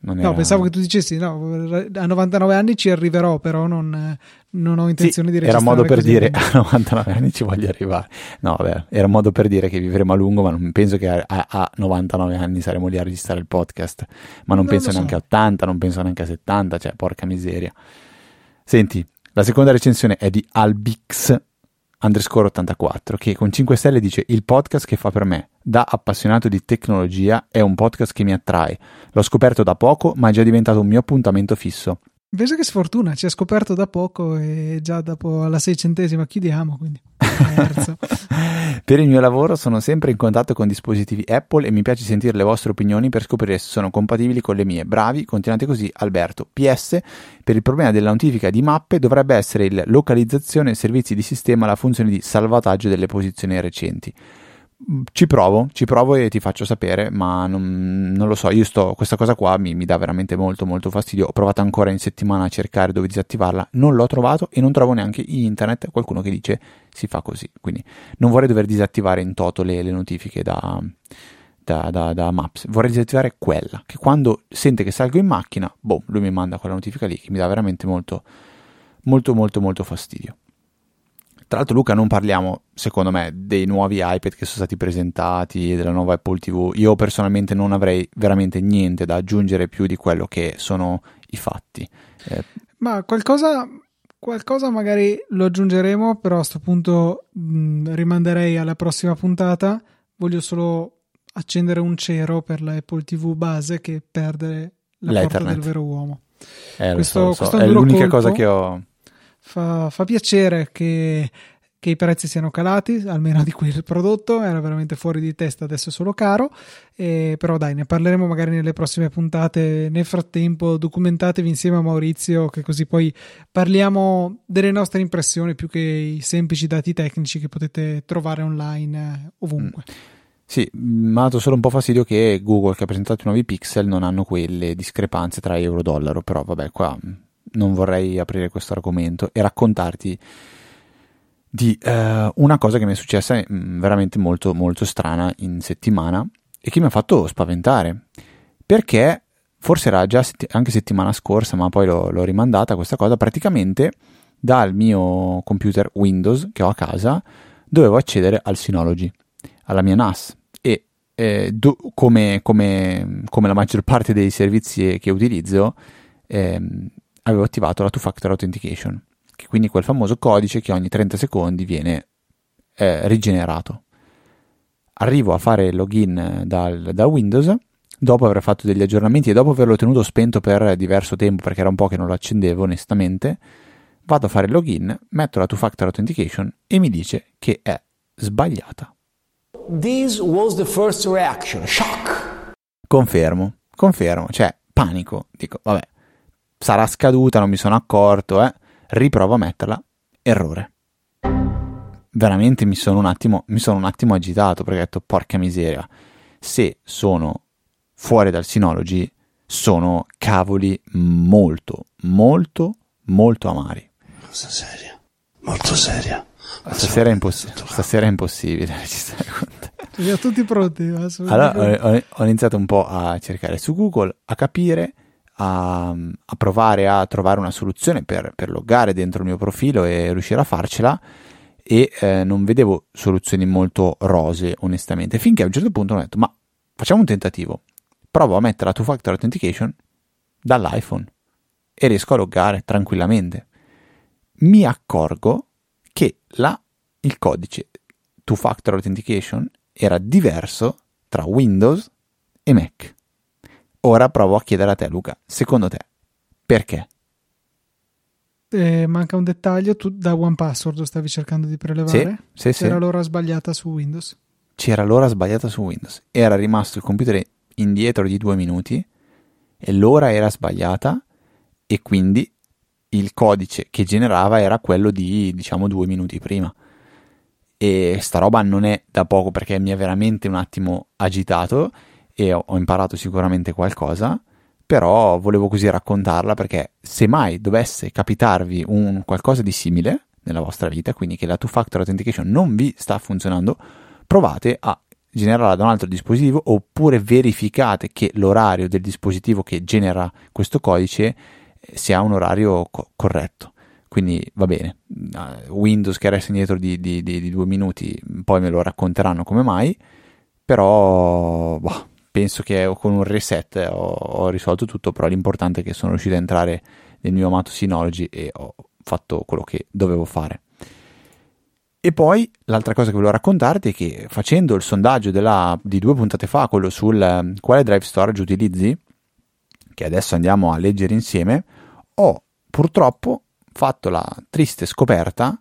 Non no, pensavo che tu dicessi no, a 99 anni ci arriverò, però non, non ho intenzione sì, di registrare. Era un modo per dire a 99 anni ci voglio arrivare. No, vabbè, era un modo per dire che vivremo a lungo, ma non penso che a, a 99 anni saremo lì a registrare il podcast. Ma non, non penso neanche so. a 80, non penso neanche a 70, cioè porca miseria. Senti, la seconda recensione è di Albix underscore 84 che con 5 stelle dice il podcast che fa per me da appassionato di tecnologia è un podcast che mi attrae. L'ho scoperto da poco ma è già diventato un mio appuntamento fisso. Invece che sfortuna, ci ha scoperto da poco e già dopo alla seicentesima chiudiamo, quindi per il mio lavoro sono sempre in contatto con dispositivi Apple e mi piace sentire le vostre opinioni per scoprire se sono compatibili con le mie. Bravi, continuate così, Alberto. PS, per il problema della notifica di mappe dovrebbe essere il localizzazione servizi di sistema la funzione di salvataggio delle posizioni recenti. Ci provo, ci provo e ti faccio sapere, ma non, non lo so, io sto, questa cosa qua mi, mi, dà veramente molto molto fastidio. Ho provato ancora in settimana a cercare dove disattivarla, non l'ho trovato e non trovo neanche in internet qualcuno che dice si fa così. Quindi non vorrei dover disattivare in toto le, le notifiche da, da, da, da, Maps, vorrei disattivare quella, che quando sente che salgo in macchina, boh, lui mi manda quella notifica lì che mi dà veramente molto molto molto molto fastidio. Tra l'altro, Luca, non parliamo, secondo me, dei nuovi iPad che sono stati presentati, della nuova Apple TV. Io personalmente non avrei veramente niente da aggiungere più di quello che sono i fatti. Eh, Ma qualcosa, qualcosa magari lo aggiungeremo, però a questo punto mh, rimanderei alla prossima puntata. Voglio solo accendere un cero per la Apple TV base che perde la L'Ethernet. porta del vero uomo. Eh, questo, so, so. È, è l'unica colpo. cosa che ho fa, fa piacere che, che, i prezzi siano calati, almeno di quel prodotto, era veramente fuori di testa, adesso è solo caro, eh, però dai, ne parleremo magari nelle prossime puntate, nel frattempo documentatevi insieme a Maurizio, che così poi parliamo delle nostre impressioni più che i semplici dati tecnici che potete trovare online eh, ovunque. Mm. Sì, mi ha dato solo un po' fastidio che Google che ha presentato i nuovi pixel non hanno quelle discrepanze tra euro e dollaro, però vabbè, qua non vorrei aprire questo argomento e raccontarti di uh, una cosa che mi è successa mh, mm, veramente molto molto strana in settimana e che mi ha fatto spaventare. Perché forse era già sett- anche settimana scorsa ma poi l'ho, l'ho rimandata questa cosa praticamente dal mio computer Windows che ho a casa dovevo accedere al Synology alla mia NAS e eh, do, come, come, come, la maggior parte dei servizi che utilizzo eh, avevo attivato la two-factor authentication, che quindi quel famoso codice che ogni 30 secondi viene eh, rigenerato. Arrivo a fare login dal, da Windows, dopo aver fatto degli aggiornamenti e dopo averlo tenuto spento per diverso tempo, perché era un po' che non lo accendevo onestamente, vado a fare il login, metto la two-factor authentication e mi dice che è sbagliata. This was the first reaction, shock. Confermo, confermo, cioè panico, dico, vabbè, sarà scaduta, non mi sono accorto, eh. riprovo a metterla, errore. Veramente mi sono un attimo, mi sono un attimo agitato perché ho detto porca miseria, se sono fuori dal Synology sono cavoli molto, molto, molto amari. Cosa seria, molto seria. Stasera è, imposs- stasera è impossibile registrare con te. Siamo tutti pronti. Allora ho, ho, iniziato un po' a cercare su Google, a capire, a, a provare a trovare una soluzione per, per, loggare dentro il mio profilo e riuscire a farcela e eh, non vedevo soluzioni molto rose onestamente, finché a un certo punto ho detto ma facciamo un tentativo, provo a mettere la two-factor authentication dall'iPhone e riesco a loggare tranquillamente. Mi accorgo che la, il codice two-factor authentication era diverso tra Windows e Mac. Ora provo a chiedere a te, Luca, secondo te, perché? Eh, manca un dettaglio, tu da One Password stavi cercando di prelevare? Sì, sì, C'era sì. l'ora sbagliata su Windows. C'era l'ora sbagliata su Windows. Era rimasto il computer indietro di due minuti e l'ora era sbagliata e quindi il codice che generava era quello di diciamo due minuti prima. E sta roba non è da poco perché mi ha veramente un attimo agitato e ho, imparato sicuramente qualcosa, però volevo così raccontarla perché se mai dovesse capitarvi un qualcosa di simile nella vostra vita, quindi che la two-factor authentication non vi sta funzionando, provate a generarla da un altro dispositivo oppure verificate che l'orario del dispositivo che genera questo codice sia un orario co- corretto. Quindi va bene, uh, Windows che resta indietro di, di, di, di, due minuti, poi me lo racconteranno come mai, però boh, penso che con un reset ho, ho, risolto tutto, però l'importante è che sono riuscito a entrare nel mio amato Synology e ho fatto quello che dovevo fare. E poi l'altra cosa che volevo raccontarti è che facendo il sondaggio della, di due puntate fa, quello sul um, quale drive storage utilizzi, che adesso andiamo a leggere insieme, ho purtroppo fatto la triste scoperta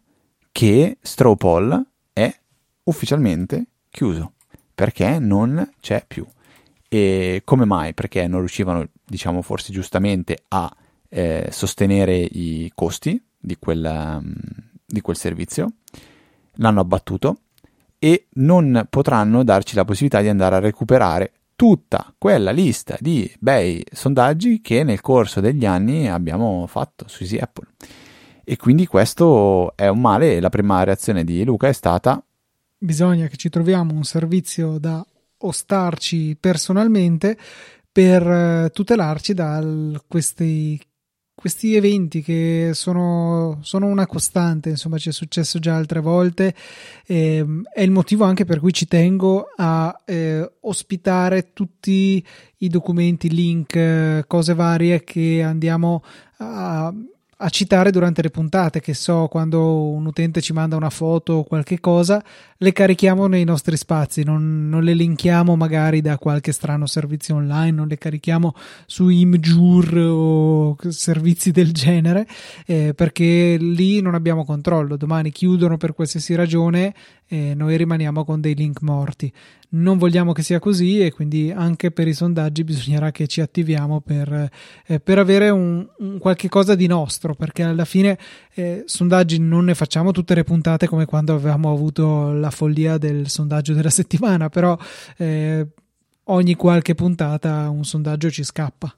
che Strawpoll è ufficialmente chiuso perché non c'è più. E come mai? Perché non riuscivano, diciamo forse giustamente, a eh, sostenere i costi di quel, um, di quel servizio, l'hanno abbattuto e non potranno darci la possibilità di andare a recuperare tutta quella lista di bei sondaggi che nel corso degli anni abbiamo fatto su Easy Apple. E quindi questo è un male la prima reazione di Luca è stata bisogna che ci troviamo un servizio da ostarci personalmente per tutelarci da questi, questi eventi che sono, sono, una costante, insomma ci è successo già altre volte, eh, è il motivo anche per cui ci tengo a eh, ospitare tutti i documenti, link, cose varie che andiamo a a citare durante le puntate, che so quando un utente ci manda una foto o qualche cosa, le carichiamo nei nostri spazi, non, non, le linkiamo magari da qualche strano servizio online, non le carichiamo su Imjur o servizi del genere, eh, perché lì non abbiamo controllo, domani chiudono per qualsiasi ragione e noi rimaniamo con dei link morti. Non vogliamo che sia così e quindi anche per i sondaggi bisognerà che ci attiviamo per, eh, per avere un, un, qualche cosa di nostro, perché alla fine eh, sondaggi non ne facciamo tutte le puntate come quando avevamo avuto la follia del sondaggio della settimana, però eh, ogni qualche puntata un sondaggio ci scappa.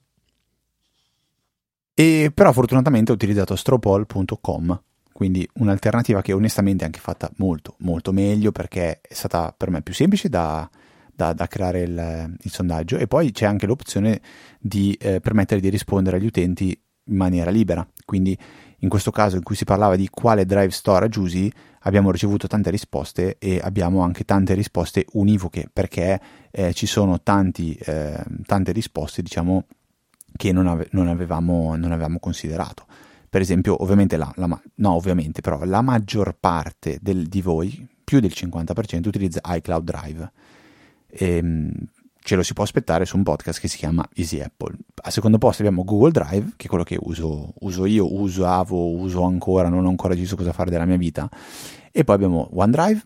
E però fortunatamente ho utilizzato stropol.com quindi un'alternativa che onestamente è anche fatta molto molto meglio perché è stata per me più semplice da, da, da creare il, il, sondaggio e poi c'è anche l'opzione di eh, permettere di rispondere agli utenti in maniera libera. Quindi in questo caso in cui si parlava di quale drive storage usi abbiamo ricevuto tante risposte e abbiamo anche tante risposte univoche perché eh, ci sono tanti, eh, tante risposte diciamo che non, ave- non, avevamo, non avevamo considerato per esempio, ovviamente la, la, no, ovviamente, però la maggior parte del, di voi, più del 50%, utilizza iCloud Drive. E, ehm, ce lo si può aspettare su un podcast che si chiama Easy Apple. Al secondo posto abbiamo Google Drive, che è quello che uso, uso io, usavo, uso ancora, non ho ancora deciso cosa fare della mia vita. E poi abbiamo OneDrive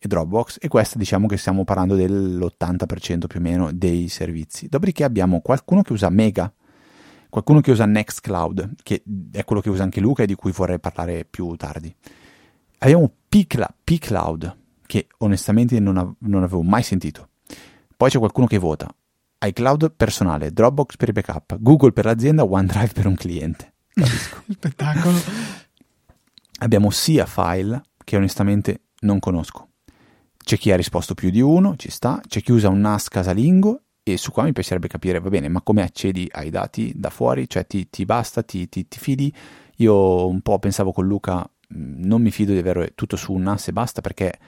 e Dropbox e questo diciamo che stiamo parlando dell'80% più o meno dei servizi. Dopodiché abbiamo qualcuno che usa Mega, qualcuno che usa Nextcloud, che è quello che usa anche Luca e di cui vorrei parlare più tardi. Abbiamo P-Cloud, che onestamente non, av- non avevo mai sentito. Poi c'è qualcuno che vota iCloud personale, Dropbox per i backup, Google per l'azienda, OneDrive per un cliente. Spettacolo. Abbiamo sia File, che onestamente non conosco. C'è chi ha risposto più di uno, ci sta, c'è chi usa un NAS casalingo e su qua mi piacerebbe capire, va bene, ma come accedi ai dati da fuori? Cioè ti, ti basta, ti, ti, ti, fidi? Io un po' pensavo con Luca, mm, non mi fido di avere tutto su un NAS e basta perché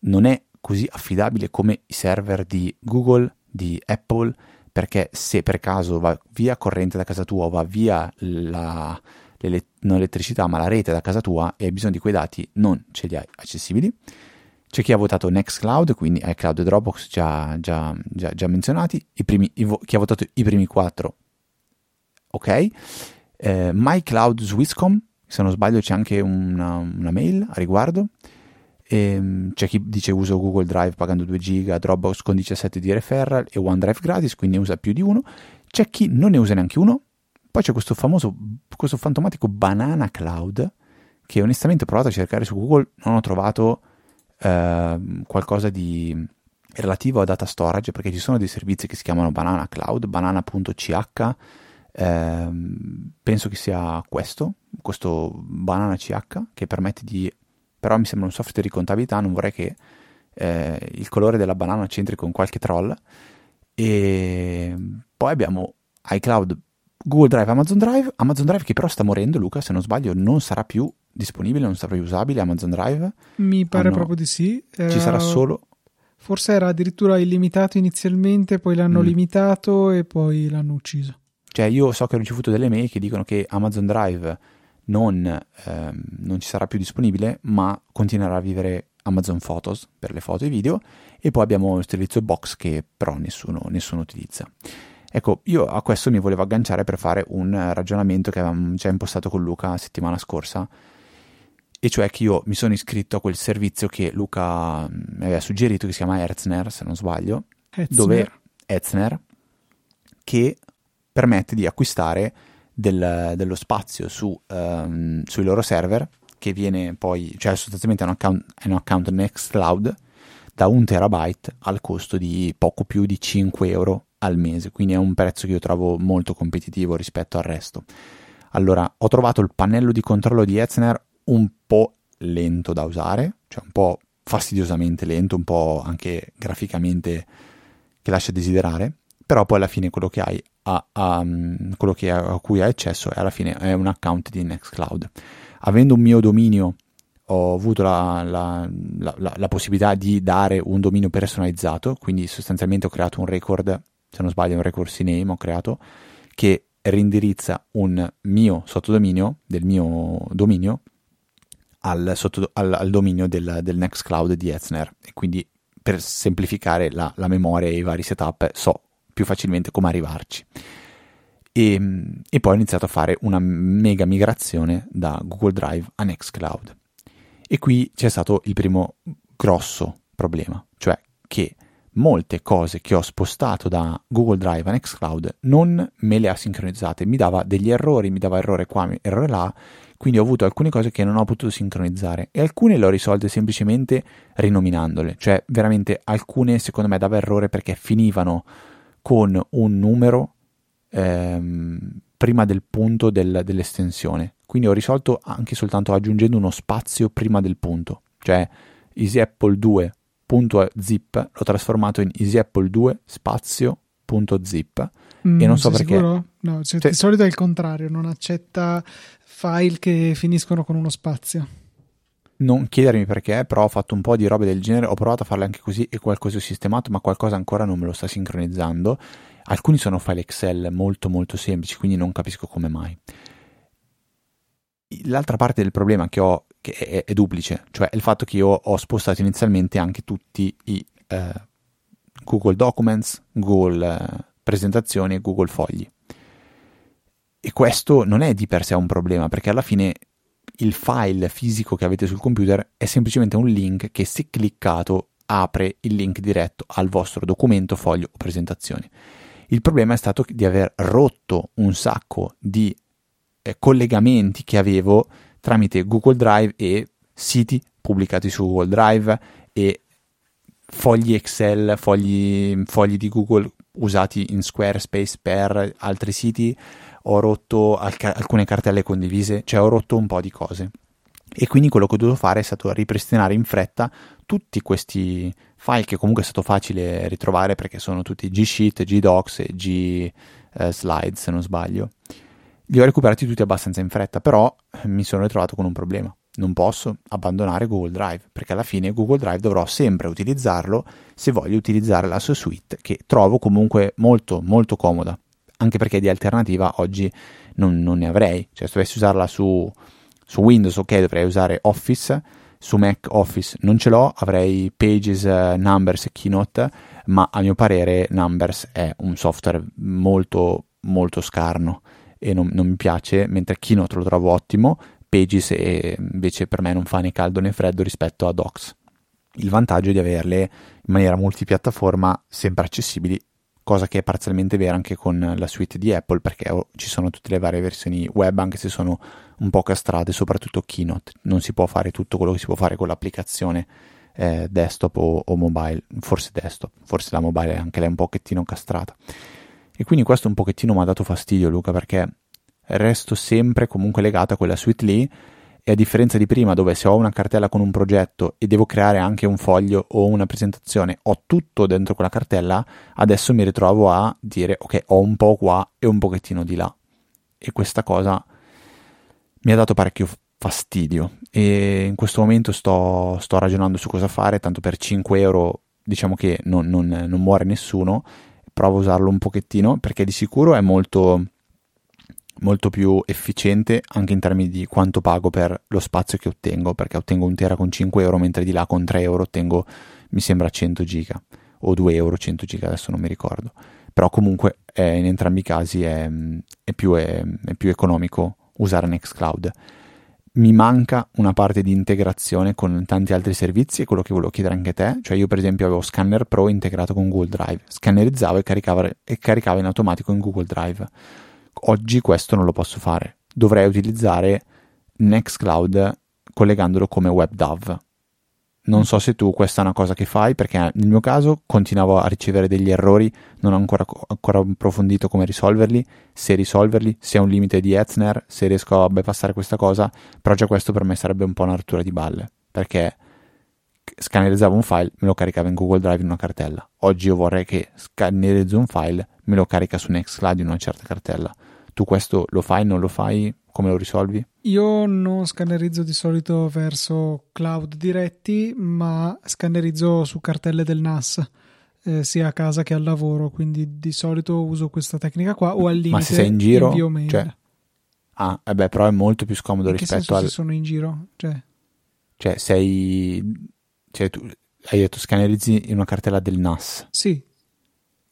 non è così affidabile come i server di Google, di Apple, perché se per caso va via corrente da casa tua o va via la, l'elettricità ma la rete da casa tua e hai bisogno di quei dati, non ce li hai accessibili. C'è chi ha votato Nextcloud, quindi iCloud e Dropbox già, già, già, già menzionati, primi, chi ha votato i primi quattro, ok. Eh, MyCloud Swisscom, se non sbaglio c'è anche una, una mail a riguardo. E, ehm, c'è chi dice uso Google Drive pagando 2 giga, Dropbox con 17 di referral e OneDrive gratis, quindi ne usa più di uno. C'è chi non ne usa neanche uno. Poi c'è questo famoso, questo fantomatico Banana Cloud, che onestamente ho provato a cercare su Google, non ho trovato eh, qualcosa di relativo a data storage, perché ci sono dei servizi che si chiamano Banana Cloud, banana.ch, eh, penso che sia questo, questo Banana CH, che permette di però mi sembra un software di contabilità, non vorrei che eh, il colore della banana c'entri con qualche troll. E poi abbiamo iCloud, Google Drive, Amazon Drive, Amazon Drive che però sta morendo, Luca, se non sbaglio, non sarà più disponibile, non sarà più usabile Amazon Drive. Mi pare hanno... proprio di sì. Era... Ci sarà solo Forse era addirittura illimitato inizialmente, poi l'hanno mm. limitato e poi l'hanno ucciso. Cioè, io so che ho ricevuto delle mail che dicono che Amazon Drive non, ehm, non ci sarà più disponibile, ma continuerà a vivere Amazon Photos per le foto e video e poi abbiamo il servizio Box che però nessuno, nessuno, utilizza. Ecco, io a questo mi volevo agganciare per fare un ragionamento che avevamo già impostato con Luca la settimana scorsa, e cioè che io mi sono iscritto a quel servizio che Luca mi aveva suggerito, che si chiama Erzner, se non sbaglio, Etzner. dove Erzner, che permette di acquistare del, dello spazio su, um, sui loro server che viene poi, cioè sostanzialmente è un account, è un account Nextcloud da un terabyte al costo di poco più di 5 euro al mese, quindi è un prezzo che io trovo molto competitivo rispetto al resto. Allora, ho trovato il pannello di controllo di Etzner un po' lento da usare, cioè un po' fastidiosamente lento, un po' anche graficamente che lascia desiderare, però poi alla fine quello che hai a, a, mm, quello che, a cui hai accesso è alla fine è un account di Nextcloud. Avendo un mio dominio ho avuto la, la, la, la, possibilità di dare un dominio personalizzato, quindi sostanzialmente ho creato un record, se non sbaglio un record CNAME ho creato, che rindirizza un mio sottodominio del mio dominio al, sotto, al, al dominio del, del Nextcloud di Etzner e quindi per semplificare la, la memoria e i vari setup so più facilmente come arrivarci. E, e, poi ho iniziato a fare una mega migrazione da Google Drive a Nextcloud. E qui c'è stato il primo grosso problema, cioè che molte cose che ho spostato da Google Drive a Nextcloud non me le ha sincronizzate, mi dava degli errori, mi dava errore qua, errore là, quindi ho avuto alcune cose che non ho potuto sincronizzare e alcune le ho risolte semplicemente rinominandole, cioè veramente alcune secondo me dava errore perché finivano con un numero ehm, prima del punto del, dell'estensione. Quindi ho risolto anche soltanto aggiungendo uno spazio prima del punto, cioè easyapple2.zip l'ho trasformato in easyapple2 spazio.zip mm, e non so perché. Sicuro? No, cioè, sì. di solito è il contrario, non accetta file che finiscono con uno spazio non chiedermi perché, però ho fatto un po' di robe del genere, ho provato a farle anche così e qualcosa ho sistemato, ma qualcosa ancora non me lo sta sincronizzando. Alcuni sono file Excel molto molto semplici, quindi non capisco come mai. L'altra parte del problema che ho che è, è, duplice, cioè il fatto che io ho spostato inizialmente anche tutti i eh, Google Documents, Google eh, Presentazioni e Google Fogli. E questo non è di per sé un problema, perché alla fine il file fisico che avete sul computer è semplicemente un link che se cliccato apre il link diretto al vostro documento, foglio o presentazione. Il problema è stato di aver rotto un sacco di eh, collegamenti che avevo tramite Google Drive e siti pubblicati su Google Drive e fogli Excel, fogli, fogli di Google usati in Squarespace per altri siti ho rotto alc- alcune cartelle condivise, cioè ho rotto un po' di cose. E quindi quello che ho dovuto fare è stato ripristinare in fretta tutti questi file che comunque è stato facile ritrovare perché sono tutti G Sheet, G Docs e G eh, se non sbaglio. Li ho recuperati tutti abbastanza in fretta, però mi sono ritrovato con un problema. Non posso abbandonare Google Drive perché alla fine Google Drive dovrò sempre utilizzarlo se voglio utilizzare la sua suite che trovo comunque molto molto comoda. Anche perché di alternativa oggi non, non ne avrei. Cioè se dovessi usarla su, su Windows ok dovrei usare Office. Su Mac Office non ce l'ho, avrei Pages, Numbers e Keynote, ma a mio parere Numbers è un software molto molto scarno e non, non mi piace, mentre Keynote lo trovo ottimo, Pages è, invece per me non fa né caldo né freddo rispetto a Docs. Il vantaggio è di averle in maniera multipiattaforma sempre accessibili cosa che è parzialmente vera anche con la suite di Apple perché ci sono tutte le varie versioni web anche se sono un po' castrate, soprattutto Keynote, non si può fare tutto quello che si può fare con l'applicazione eh, desktop o, o, mobile, forse desktop, forse la mobile è anche lei un pochettino castrata. E quindi questo un pochettino mi ha dato fastidio Luca perché resto sempre comunque legato a quella suite lì e a differenza di prima dove se ho una cartella con un progetto e devo creare anche un foglio o una presentazione, ho tutto dentro quella cartella, adesso mi ritrovo a dire ok, ho un po' qua e un pochettino di là. E questa cosa mi ha dato parecchio fastidio e in questo momento sto, sto ragionando su cosa fare, tanto per 5 euro diciamo che non, non, non muore nessuno, provo a usarlo un pochettino perché di sicuro è molto molto più efficiente anche in termini di quanto pago per lo spazio che ottengo, perché ottengo un tera con 5 euro, mentre di là con 3 euro ottengo, mi sembra, 100 giga, o 2 euro 100 giga, adesso non mi ricordo. Però comunque eh, in entrambi i casi è, è, più, è, è più economico usare Nextcloud. Mi manca una parte di integrazione con tanti altri servizi, è quello che volevo chiedere anche a te. Cioè, io, per esempio, avevo Scanner Pro integrato con Google Drive, scannerizzavo e caricava, e caricava in automatico in Google Drive Oggi questo non lo posso fare. Dovrei utilizzare Nextcloud collegandolo come WebDAV. Non so se tu questa è una cosa che fai, perché nel mio caso continuavo a ricevere degli errori, non ho ancora, ancora approfondito come risolverli, se risolverli, se è un limite di Etzner, se riesco a bypassare questa cosa, però già questo per me sarebbe un po' una rottura di balle, perché scannerizzavo un file, me lo caricava in Google Drive in una cartella. Oggi io vorrei che scannerizzo un file, me lo carica su Nextcloud in una certa cartella. Tu questo lo fai, non lo fai? Come lo risolvi? Io non scannerizzo di solito verso cloud diretti, ma scannerizzo su cartelle del NAS. Eh, sia a casa che al lavoro, quindi di solito uso questa tecnica qua o al limite Ma se sei in giro, cioè... Ah, eh beh, però è molto più scomodo in rispetto al se sono in giro, cioè cioè sei cioè tu hai detto scannerizzi in una cartella del NAS. Sì,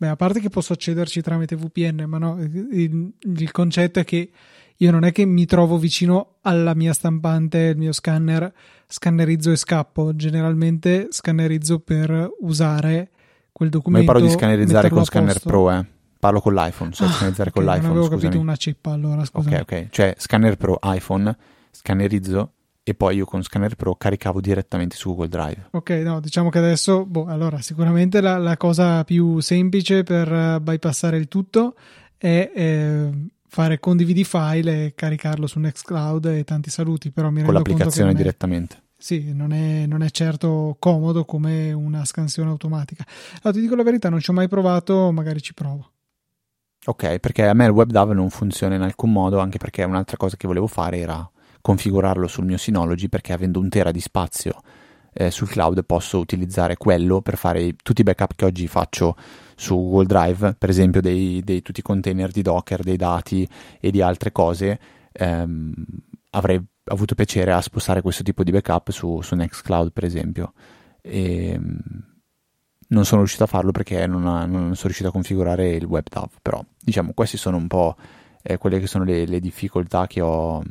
Beh, a parte che posso accederci tramite VPN, ma no, il, il, concetto è che io non è che mi trovo vicino alla mia stampante, il mio scanner, scannerizzo e scappo. Generalmente scannerizzo per usare quel documento. Ma io parlo di scannerizzare con Scanner Pro, eh. Parlo con l'iPhone, cioè ah, scannerizzare okay, con l'iPhone. Non avevo scusami. capito una chip allora, scusa. Ok, ok. Cioè, Scanner Pro iPhone, scannerizzo e poi io con Scanner Pro caricavo direttamente su Google Drive. Ok, no, diciamo che adesso, boh, allora sicuramente la, la cosa più semplice per uh, bypassare il tutto è eh, fare condividi file e caricarlo su Nextcloud e tanti saluti, però mi con rendo l'applicazione conto che direttamente. È, sì, non è, non è, certo comodo come una scansione automatica. No, ti dico la verità, non ci ho mai provato, magari ci provo. Ok, perché a me il WebDAV non funziona in alcun modo, anche perché un'altra cosa che volevo fare era configurarlo sul mio Synology perché avendo un tera di spazio eh, sul cloud posso utilizzare quello per fare tutti i backup che oggi faccio su Google Drive, per esempio dei, dei tutti i container di Docker, dei dati e di altre cose. Ehm, avrei avuto piacere a spostare questo tipo di backup su, su Nextcloud, per esempio. E, ehm, non sono riuscito a farlo perché non, ha, non sono riuscito a configurare il WebDAV, però diciamo queste sono un po' eh, quelle che sono le, le difficoltà che ho,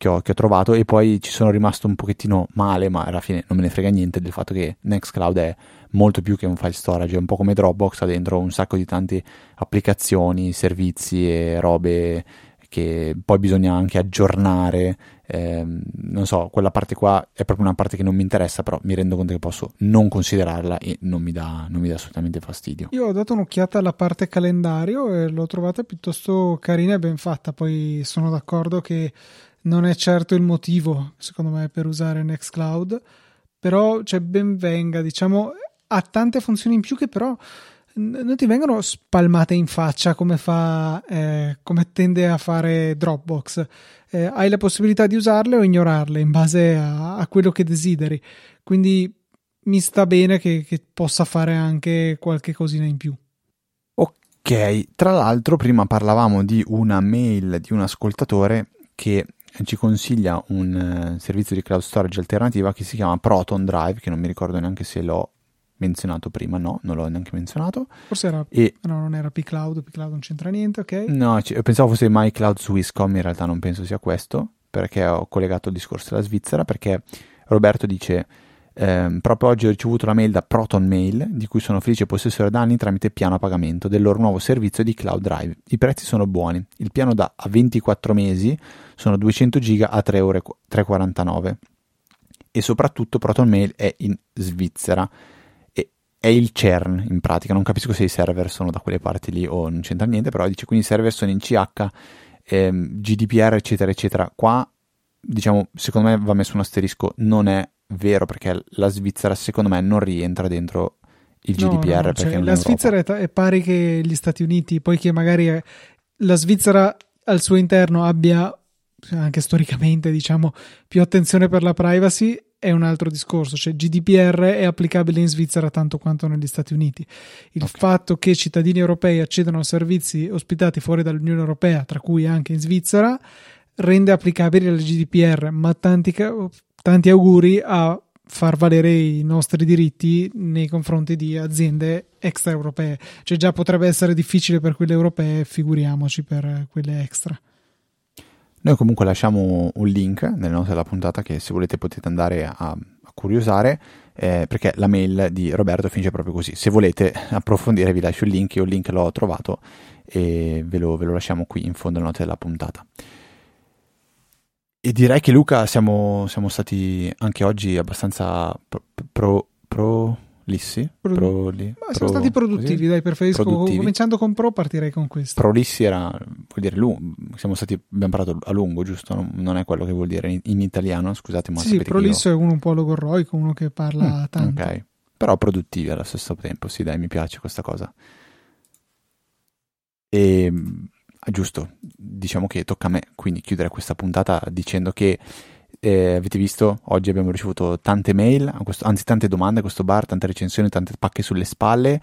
che ho, che ho, trovato e poi ci sono rimasto un pochettino male, ma alla fine non me ne frega niente del fatto che Nextcloud è molto più che un file storage, è un po' come Dropbox, ha dentro un sacco di tante applicazioni, servizi e robe che poi bisogna anche aggiornare. Eh, non so, quella parte qua è proprio una parte che non mi interessa, però mi rendo conto che posso non considerarla e non mi dà, non mi dà assolutamente fastidio. Io ho dato un'occhiata alla parte calendario e l'ho trovata piuttosto carina e ben fatta. Poi sono d'accordo che non è certo il motivo, secondo me, per usare Nextcloud, però cioè, ben venga, diciamo, ha tante funzioni in più che però non ti vengono spalmate in faccia come fa eh, come tende a fare Dropbox. Eh, hai la possibilità di usarle o ignorarle in base a, a quello che desideri. Quindi mi sta bene che, che, possa fare anche qualche cosina in più. Ok tra l'altro prima parlavamo di una mail di un ascoltatore che ci consiglia un uh, servizio di cloud storage alternativa che si chiama Proton Drive che non mi ricordo neanche se l'ho menzionato prima, no, non l'ho neanche menzionato. Forse era, e, no, non era pCloud, pCloud non c'entra niente, ok? No, c- pensavo fosse MyCloud su Wiscom, in realtà non penso sia questo, perché ho collegato il discorso della Svizzera, perché Roberto dice... Eh, proprio oggi ho ricevuto la mail da Proton Mail di cui sono felice possessore da anni tramite piano a pagamento del loro nuovo servizio di Cloud Drive. I prezzi sono buoni. Il piano da a 24 mesi sono 200 giga a 3,49 euro e soprattutto Proton Mail è in Svizzera è il CERN in pratica, non capisco se i server sono da quelle parti lì o non c'entra niente, però dice quindi i server sono in CH, ehm, GDPR eccetera eccetera. Qua diciamo secondo me va messo un asterisco, non è vero perché la Svizzera secondo me non rientra dentro il GDPR no, no, cioè, la Svizzera è, è, pari che gli Stati Uniti, poiché magari è, la Svizzera al suo interno abbia anche storicamente diciamo più attenzione per la privacy è un altro discorso, cioè GDPR è applicabile in Svizzera tanto quanto negli Stati Uniti. Il okay. fatto che cittadini europei accedano a servizi ospitati fuori dall'Unione Europea, tra cui anche in Svizzera, rende applicabile la GDPR, ma tanti, tanti auguri a far valere i nostri diritti nei confronti di aziende extraeuropee. Cioè già potrebbe essere difficile per quelle europee, figuriamoci per quelle extra. Noi comunque lasciamo un link nelle note della puntata che se volete potete andare a, a curiosare eh, perché la mail di Roberto finisce proprio così. Se volete approfondire vi lascio il link, io il link l'ho trovato e ve lo, ve lo lasciamo qui in fondo alle note della puntata. E direi che Luca siamo, siamo stati anche oggi abbastanza pro, pro, pro Lissi? Pro, pro, li, pro, sono stati produttivi, così? dai, preferisco. Produttivi. Cominciando con Pro, partirei con questo. Pro Lissi era, vuol dire, lungo, siamo stati, abbiamo parlato a lungo, giusto? Non è quello che vuol dire in, in italiano, scusate, ma Sì, sì Lisso è uno un po' logorroico, uno che parla mm, tanto. Ok, però produttivi allo stesso tempo, sì, dai, mi piace questa cosa. E ah, giusto, diciamo che tocca a me quindi chiudere questa puntata dicendo che eh, avete visto, oggi abbiamo ricevuto tante mail, questo, anzi tante domande a questo bar, tante recensioni, tante pacche sulle spalle,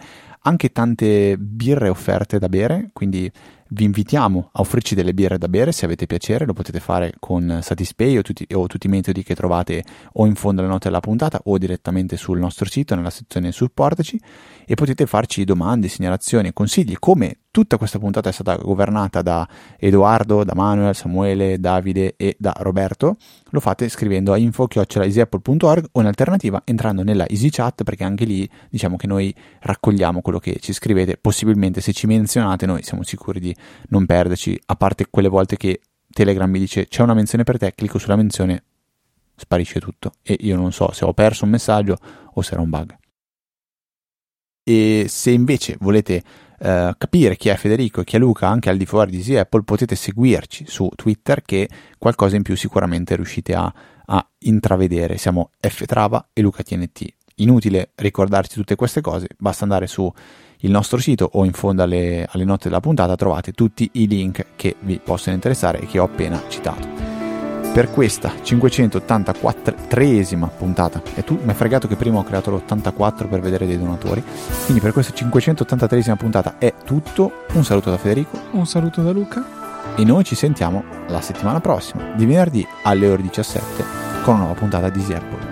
anche tante birre offerte da bere, quindi vi invitiamo a offrirci delle birre da bere se avete piacere, lo potete fare con Satispay o tutti, o tutti i metodi che trovate o in fondo alle note della puntata o direttamente sul nostro sito nella sezione supportaci e potete farci domande, segnalazioni, consigli come tutta questa puntata è stata governata da Edoardo, da Manuel, Samuele, Davide e da Roberto, lo fate scrivendo a info.easyapple.org o in alternativa entrando nella EasyChat perché anche lì diciamo che noi raccogliamo quello che ci scrivete, possibilmente se ci menzionate noi siamo sicuri di non perderci, a parte quelle volte che Telegram mi dice c'è una menzione per te, clicco sulla menzione, sparisce tutto e io non so se ho perso un messaggio o se era un bug. E se invece volete uh, capire chi è Federico e chi è Luca anche al di fuori di Easy Apple, potete seguirci su Twitter che qualcosa in più sicuramente riuscite a, a intravedere. Siamo Ftrava e Luca TNT. Inutile ricordarci tutte queste cose, basta andare su il nostro sito o in fondo alle, alle note della puntata trovate tutti i link che vi possono interessare e che ho appena citato per questa 584esima puntata. E tu mi hai fregato che prima ho creato l'84 per vedere dei donatori. Quindi per questa 583esima puntata è tutto. Un saluto da Federico. Un saluto da Luca. E noi ci sentiamo la settimana prossima, di venerdì alle ore 17, con una nuova puntata di Apple.